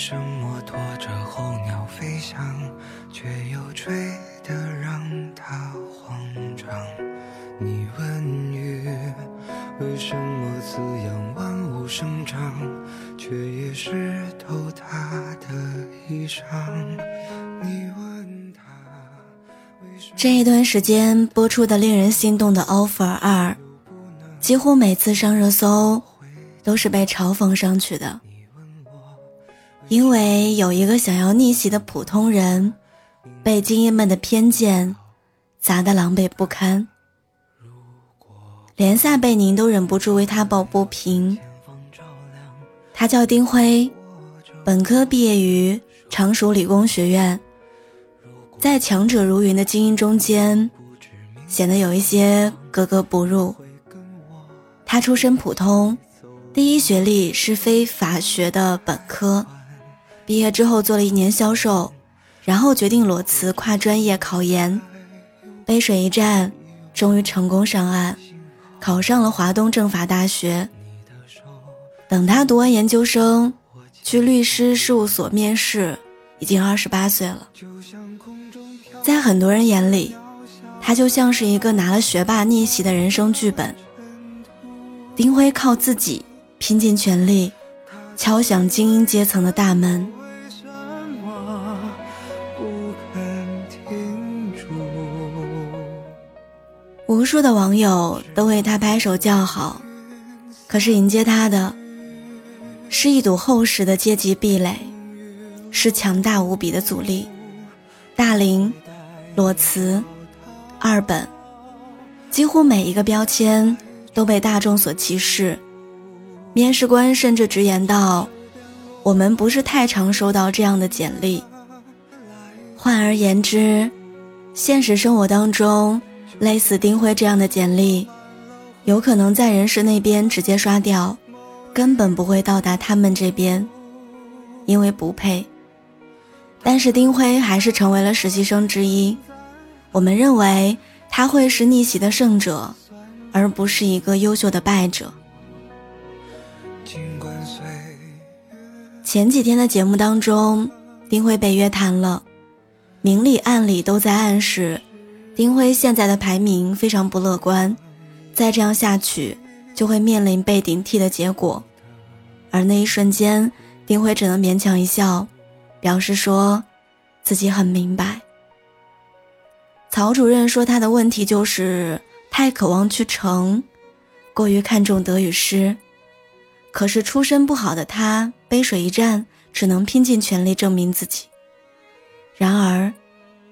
为什么拖着候鸟飞翔，却又吹得让它慌张？你问雨，为什么滋养万物生长，却也湿透它的衣裳？你问他，这一段时间播出的令人心动的 offer 二，几乎每次上热搜，都是被嘲讽上去的。因为有一个想要逆袭的普通人，被精英们的偏见砸得狼狈不堪，连撒贝宁都忍不住为他抱不平。他叫丁辉，本科毕业于常熟理工学院，在强者如云的精英中间，显得有一些格格不入。他出身普通，第一学历是非法学的本科。毕业之后做了一年销售，然后决定裸辞跨专业考研，背水一战，终于成功上岸，考上了华东政法大学。等他读完研究生，去律师事务所面试，已经二十八岁了。在很多人眼里，他就像是一个拿了学霸逆袭的人生剧本。丁辉靠自己拼尽全力，敲响精英阶层的大门。无数的网友都为他拍手叫好，可是迎接他的是一堵厚实的阶级壁垒，是强大无比的阻力。大龄、裸辞、二本，几乎每一个标签都被大众所歧视。面试官甚至直言道：“我们不是太常收到这样的简历。”换而言之，现实生活当中。类似丁辉这样的简历，有可能在人事那边直接刷掉，根本不会到达他们这边，因为不配。但是丁辉还是成为了实习生之一，我们认为他会是逆袭的胜者，而不是一个优秀的败者。前几天的节目当中，丁辉被约谈了，明里暗里都在暗示。丁辉现在的排名非常不乐观，再这样下去就会面临被顶替的结果。而那一瞬间，丁辉只能勉强一笑，表示说自己很明白。曹主任说他的问题就是太渴望去成，过于看重得与失。可是出身不好的他，背水一战，只能拼尽全力证明自己。然而，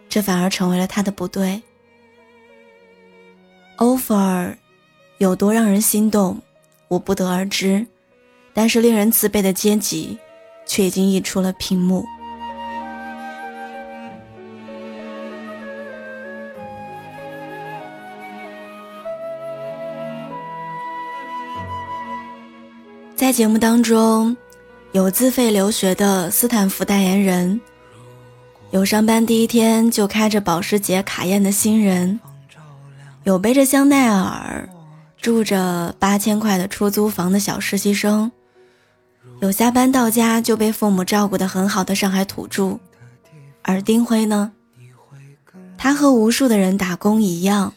这反而成为了他的不对。Offer 有多让人心动，我不得而知，但是令人自卑的阶级却已经溢出了屏幕。在节目当中，有自费留学的斯坦福代言人，有上班第一天就开着保时捷卡宴的新人。有背着香奈儿，住着八千块的出租房的小实习生，有下班到家就被父母照顾得很好的上海土著，而丁辉呢？他和无数的人打工一样，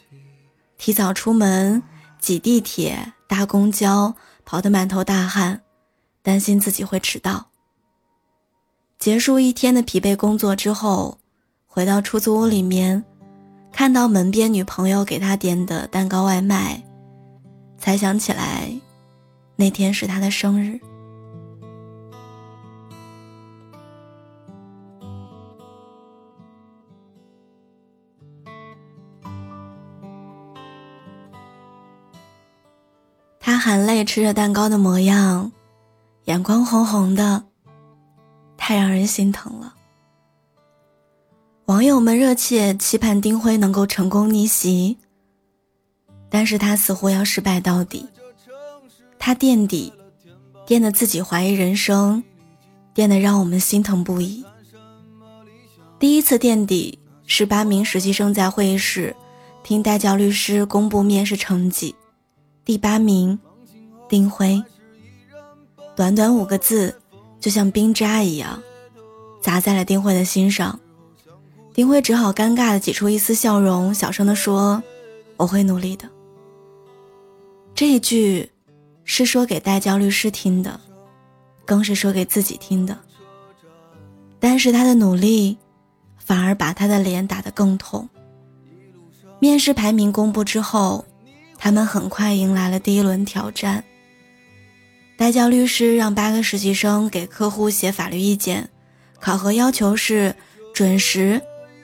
提早出门，挤地铁、搭公交，跑得满头大汗，担心自己会迟到。结束一天的疲惫工作之后，回到出租屋里面。看到门边女朋友给他点的蛋糕外卖，才想起来，那天是他的生日。他含泪吃着蛋糕的模样，眼眶红红的，太让人心疼了。网友们热切期盼丁辉能够成功逆袭，但是他似乎要失败到底。他垫底，垫得自己怀疑人生，垫得让我们心疼不已。第一次垫底是八名实习生在会议室听代教律师公布面试成绩，第八名，丁辉。短短五个字，就像冰渣一样，砸在了丁辉的心上。丁辉只好尴尬的挤出一丝笑容，小声的说：“我会努力的。”这一句，是说给代教律师听的，更是说给自己听的。但是他的努力，反而把他的脸打得更痛。面试排名公布之后，他们很快迎来了第一轮挑战。代教律师让八个实习生给客户写法律意见，考核要求是准时、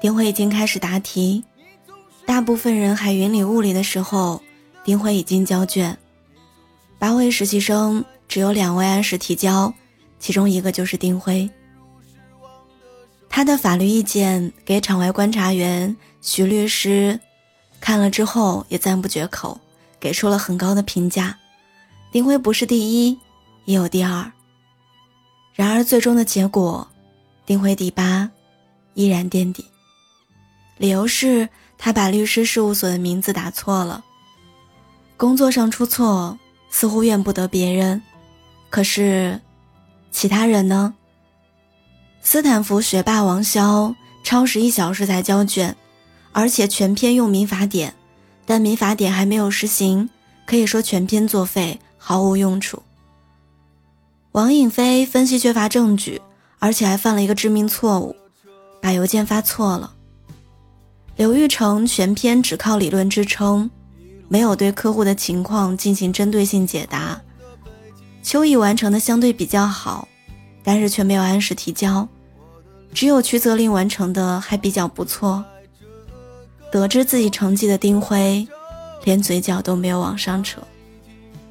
丁辉已经开始答题；大部分人还云里雾里的时候，丁辉已经交卷。八位实习生只有两位按时提交，其中一个就是丁辉。他的法律意见给场外观察员徐律师看了之后，也赞不绝口，给出了很高的评价。丁辉不是第一，也有第二。然而，最终的结果，丁辉第八，依然垫底。理由是他把律师事务所的名字打错了。工作上出错，似乎怨不得别人，可是，其他人呢？斯坦福学霸王潇超时一小时才交卷，而且全篇用民法典，但民法典还没有实行，可以说全篇作废，毫无用处。王颖飞分析缺乏证据，而且还犯了一个致命错误，把邮件发错了。刘玉成全篇只靠理论支撑，没有对客户的情况进行针对性解答。邱毅完成的相对比较好，但是却没有按时提交。只有曲泽林完成的还比较不错。得知自己成绩的丁辉，连嘴角都没有往上扯，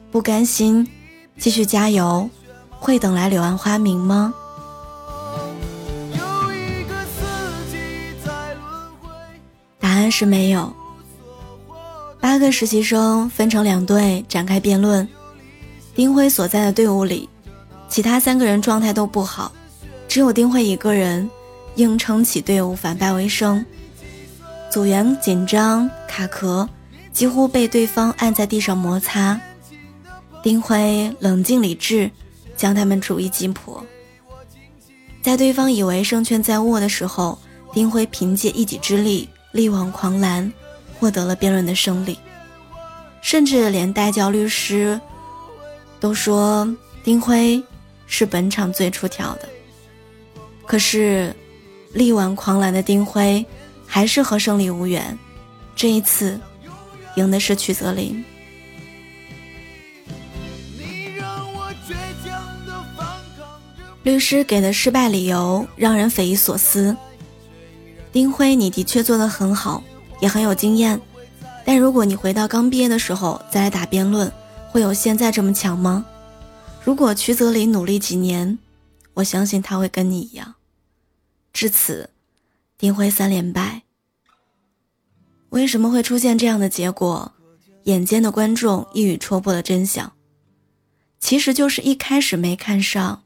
不甘心，继续加油。会等来柳暗花明吗？是没有。八个实习生分成两队展开辩论。丁辉所在的队伍里，其他三个人状态都不好，只有丁辉一个人硬撑起队伍，反败为胜。组员紧张卡壳，几乎被对方按在地上摩擦。丁辉冷静理智。将他们逐一击破。在对方以为胜券在握的时候，丁辉凭借一己之力力挽狂澜，获得了辩论的胜利。甚至连代教律师都说丁辉是本场最出挑的。可是，力挽狂澜的丁辉还是和胜利无缘。这一次，赢的是曲泽林。律师给的失败理由让人匪夷所思。丁辉，你的确做得很好，也很有经验，但如果你回到刚毕业的时候再来打辩论，会有现在这么强吗？如果曲泽林努力几年，我相信他会跟你一样。至此，丁辉三连败。为什么会出现这样的结果？眼尖的观众一语戳破了真相，其实就是一开始没看上。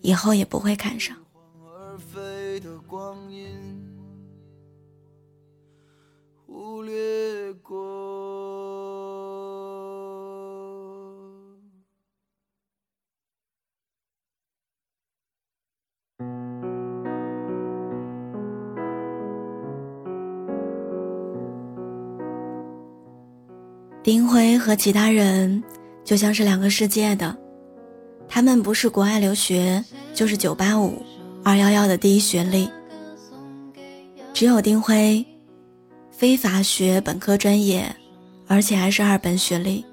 以后也不会看上。丁辉和其他人就像是两个世界的。他们不是国外留学，就是九八五、二幺幺的第一学历。只有丁辉，非法学本科专业，而且还是二本学历。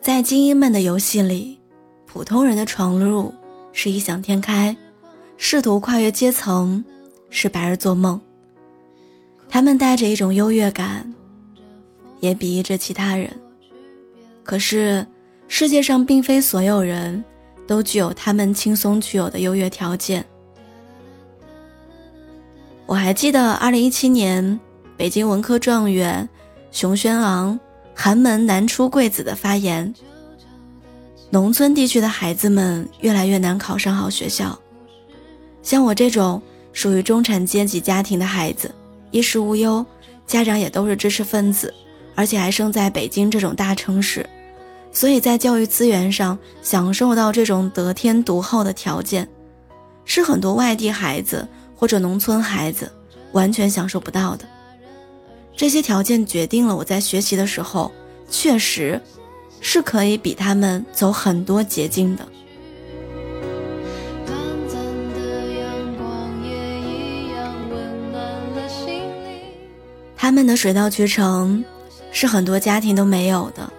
在精英们的游戏里，普通人的闯入是异想天开，试图跨越阶层是白日做梦。他们带着一种优越感，也鄙夷着其他人。可是。世界上并非所有人都具有他们轻松具有的优越条件。我还记得二零一七年北京文科状元熊轩昂寒门难出贵子的发言：农村地区的孩子们越来越难考上好学校，像我这种属于中产阶级家庭的孩子，衣食无忧，家长也都是知识分子，而且还生在北京这种大城市。所以在教育资源上享受到这种得天独厚的条件，是很多外地孩子或者农村孩子完全享受不到的。这些条件决定了我在学习的时候，确实是可以比他们走很多捷径的。他们的水到渠成，是很多家庭都没有的。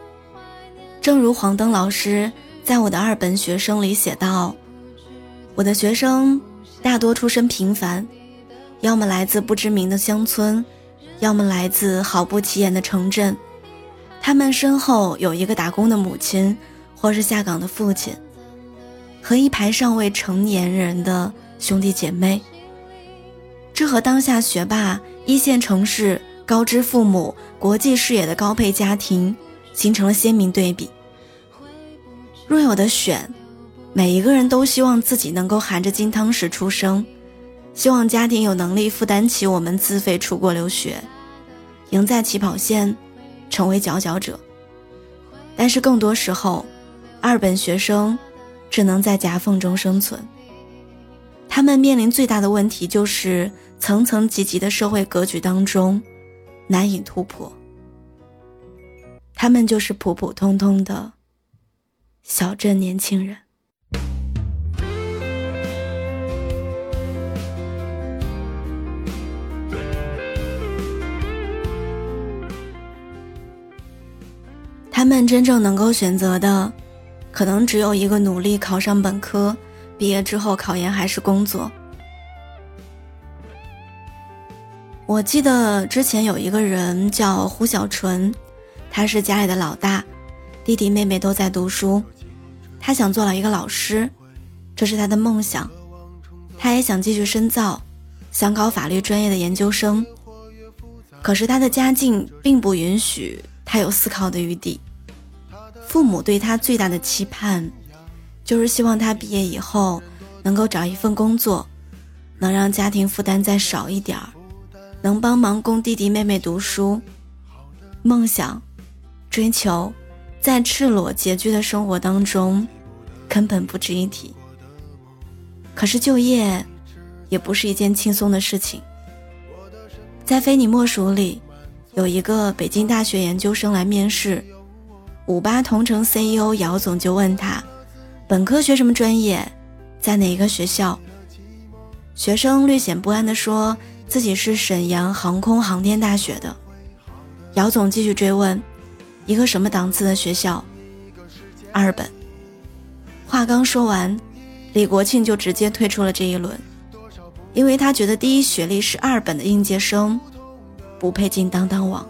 正如黄登老师在我的二本学生里写道：“我的学生大多出身平凡，要么来自不知名的乡村，要么来自毫不起眼的城镇。他们身后有一个打工的母亲，或是下岗的父亲，和一排尚未成年人的兄弟姐妹。这和当下学霸、一线城市高知父母、国际视野的高配家庭。”形成了鲜明对比。若有的选，每一个人都希望自己能够含着金汤匙出生，希望家庭有能力负担起我们自费出国留学，赢在起跑线，成为佼佼者。但是更多时候，二本学生只能在夹缝中生存。他们面临最大的问题就是层层级级的社会格局当中，难以突破。他们就是普普通通的小镇年轻人。他们真正能够选择的，可能只有一个：努力考上本科，毕业之后考研还是工作。我记得之前有一个人叫胡小纯。他是家里的老大，弟弟妹妹都在读书，他想做了一个老师，这是他的梦想。他也想继续深造，想考法律专业的研究生。可是他的家境并不允许他有思考的余地。父母对他最大的期盼，就是希望他毕业以后能够找一份工作，能让家庭负担再少一点儿，能帮忙供弟弟妹妹读书。梦想。追求，在赤裸拮据的生活当中，根本不值一提。可是就业，也不是一件轻松的事情。在非你莫属里，有一个北京大学研究生来面试，五八同城 CEO 姚总就问他，本科学什么专业，在哪一个学校？学生略显不安地说自己是沈阳航空航天大学的。姚总继续追问。一个什么档次的学校？二本。话刚说完，李国庆就直接退出了这一轮，因为他觉得第一学历是二本的应届生，不配进当当网。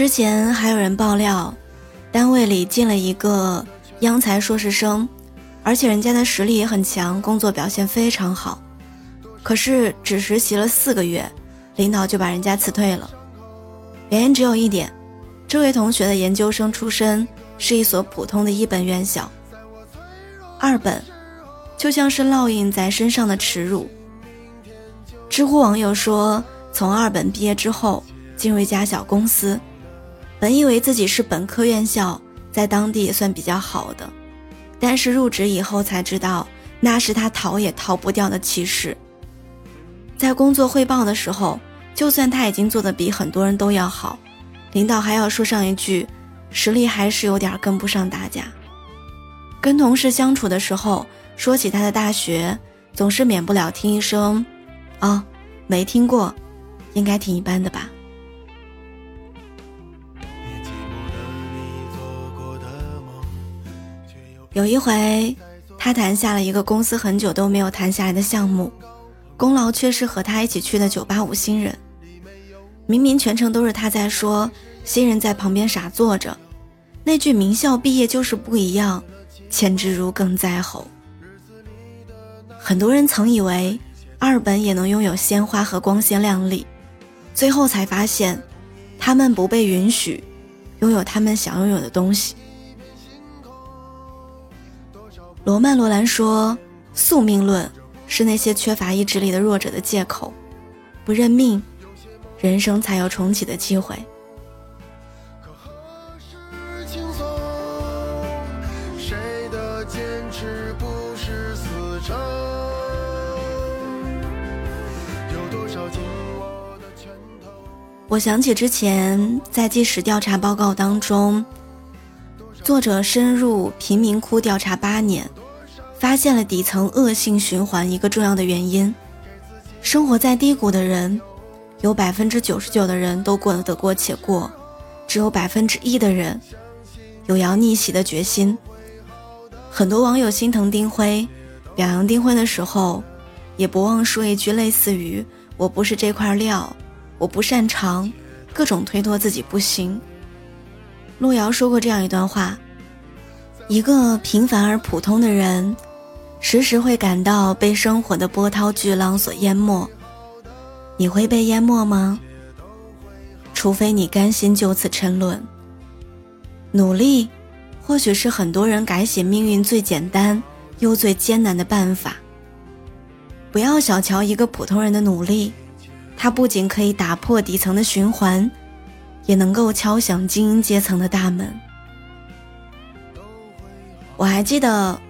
之前还有人爆料，单位里进了一个。央财硕士生，而且人家的实力也很强，工作表现非常好。可是只实习了四个月，领导就把人家辞退了。原因只有一点：这位同学的研究生出身是一所普通的一本院校。二本，就像是烙印在身上的耻辱。知乎网友说，从二本毕业之后，进入一家小公司，本以为自己是本科院校。在当地也算比较好的，但是入职以后才知道，那是他逃也逃不掉的歧视。在工作汇报的时候，就算他已经做的比很多人都要好，领导还要说上一句，实力还是有点跟不上大家。跟同事相处的时候，说起他的大学，总是免不了听一声，啊，没听过，应该挺一般的吧。有一回，他谈下了一个公司很久都没有谈下来的项目，功劳却是和他一起去的九八五新人。明明全程都是他在说，新人在旁边傻坐着。那句“名校毕业就是不一样”，简直如鲠在喉。很多人曾以为二本也能拥有鲜花和光鲜亮丽，最后才发现，他们不被允许拥有他们想拥有的东西。罗曼·罗兰说：“宿命论是那些缺乏意志力的弱者的借口，不认命，人生才有重启的机会。”我想起之前在纪实调查报告当中，作者深入贫民窟调查八年，发现了底层恶性循环一个重要的原因：生活在低谷的人，有百分之九十九的人都过得过且过，只有百分之一的人有要逆袭的决心。很多网友心疼丁辉，表扬丁辉的时候，也不忘说一句类似于“我不是这块料”。我不擅长，各种推脱自己不行。路遥说过这样一段话：一个平凡而普通的人，时时会感到被生活的波涛巨浪所淹没。你会被淹没吗？除非你甘心就此沉沦。努力，或许是很多人改写命运最简单又最艰难的办法。不要小瞧一个普通人的努力。它不仅可以打破底层的循环，也能够敲响精英阶层的大门。我还记得，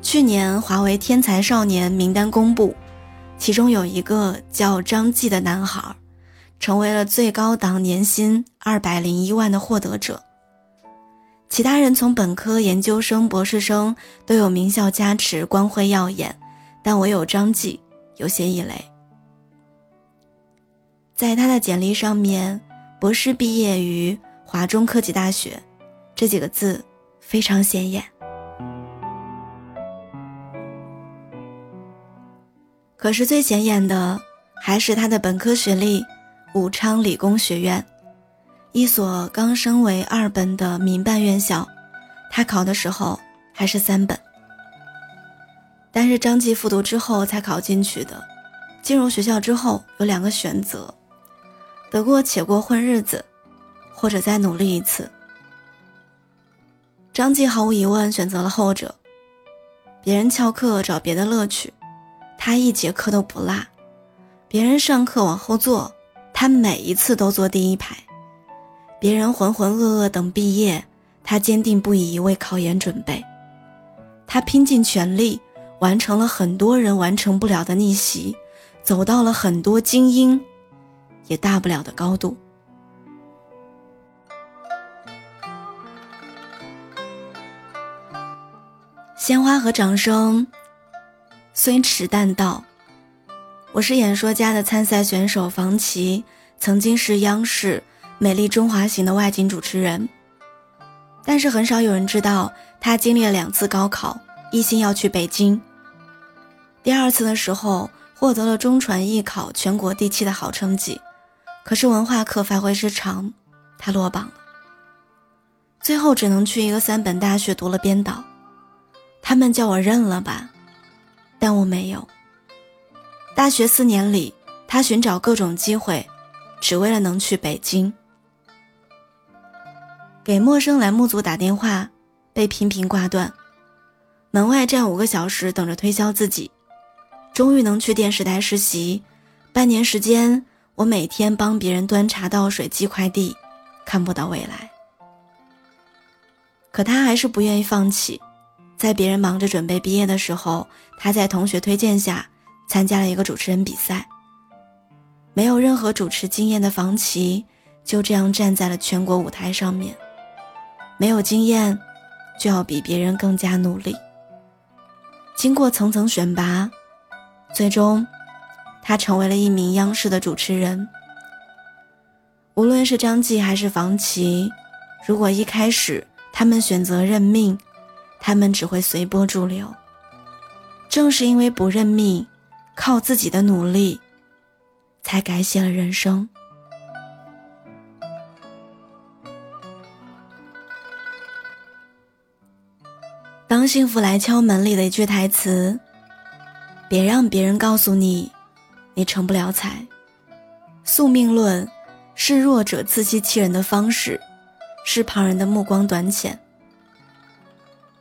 去年华为天才少年名单公布，其中有一个叫张继的男孩，成为了最高档年薪二百零一万的获得者。其他人从本科、研究生、博士生都有名校加持，光辉耀眼，但唯有张继有些异类。在他的简历上面，“博士毕业于华中科技大学”这几个字非常显眼。可是最显眼的还是他的本科学历——武昌理工学院，一所刚升为二本的民办院校。他考的时候还是三本，但是张继复读之后才考进去的。进入学校之后有两个选择。得过且过混日子，或者再努力一次。张继毫无疑问选择了后者。别人翘课找别的乐趣，他一节课都不落；别人上课往后坐，他每一次都坐第一排；别人浑浑噩噩等毕业，他坚定不移为考研准备。他拼尽全力，完成了很多人完成不了的逆袭，走到了很多精英。也大不了的高度。鲜花和掌声虽迟但到。我是演说家的参赛选手房琪，曾经是央视《美丽中华行》的外景主持人，但是很少有人知道，他经历了两次高考，一心要去北京。第二次的时候，获得了中传艺考全国第七的好成绩。可是文化课发挥失常，他落榜了。最后只能去一个三本大学读了编导。他们叫我认了吧，但我没有。大学四年里，他寻找各种机会，只为了能去北京。给陌生栏目组打电话，被频频挂断。门外站五个小时等着推销自己，终于能去电视台实习，半年时间。我每天帮别人端茶倒水寄快递，看不到未来。可他还是不愿意放弃，在别人忙着准备毕业的时候，他在同学推荐下参加了一个主持人比赛。没有任何主持经验的房琪就这样站在了全国舞台上面，没有经验，就要比别人更加努力。经过层层选拔，最终。他成为了一名央视的主持人。无论是张继还是房琪，如果一开始他们选择认命，他们只会随波逐流，正是因为不认命，靠自己的努力，才改写了人生。当幸福来敲门里的一句台词：“别让别人告诉你，你成不了才。”宿命论是弱者自欺欺人的方式，是旁人的目光短浅。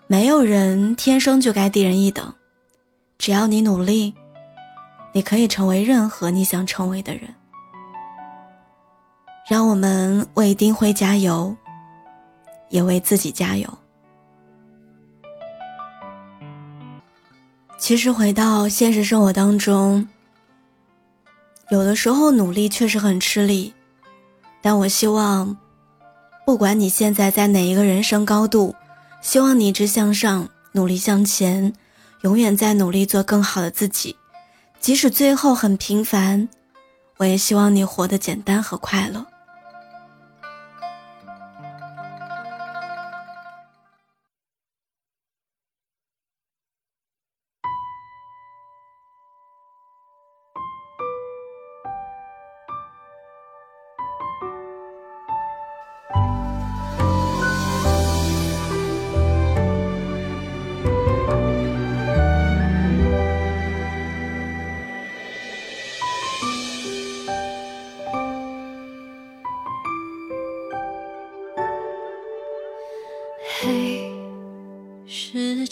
没有人天生就该低人一等，只要你努力，你可以成为任何你想成为的人。让我们为丁辉加油，也为自己加油。其实回到现实生活当中，有的时候努力确实很吃力，但我希望，不管你现在在哪一个人生高度，希望你一直向上，努力向前，永远在努力做更好的自己，即使最后很平凡，我也希望你活得简单和快乐。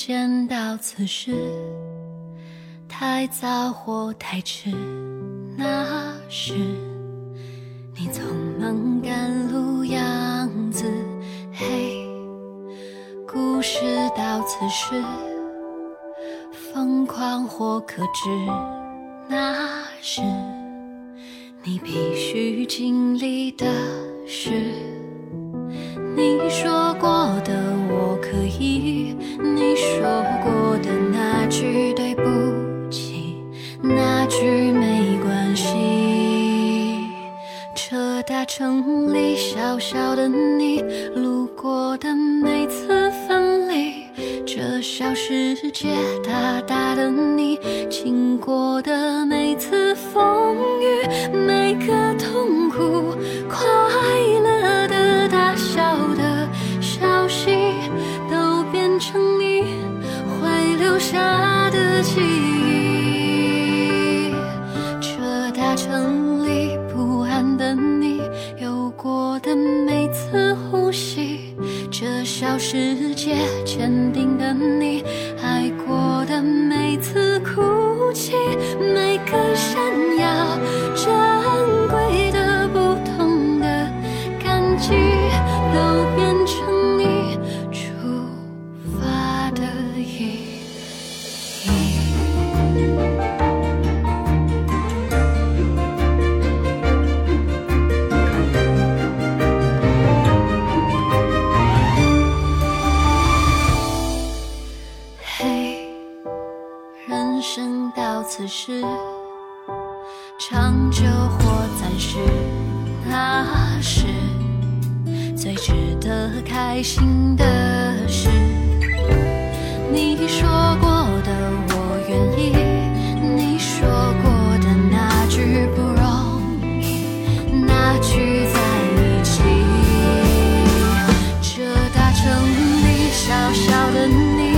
间到此时，太早或太迟，那是你匆忙赶路样子。嘿，故事到此时，疯狂或克制，那是你必须经历的事。你说过的我可以，你说过的那句对不起，那句没关系。这大城里小小的你，路过的每次分离，这小世界大大的你，经过的每次风雨，每个痛苦快乐世界坚定的你，爱过的每次哭泣，每个闪耀珍贵的不同的感激，都变小小的你。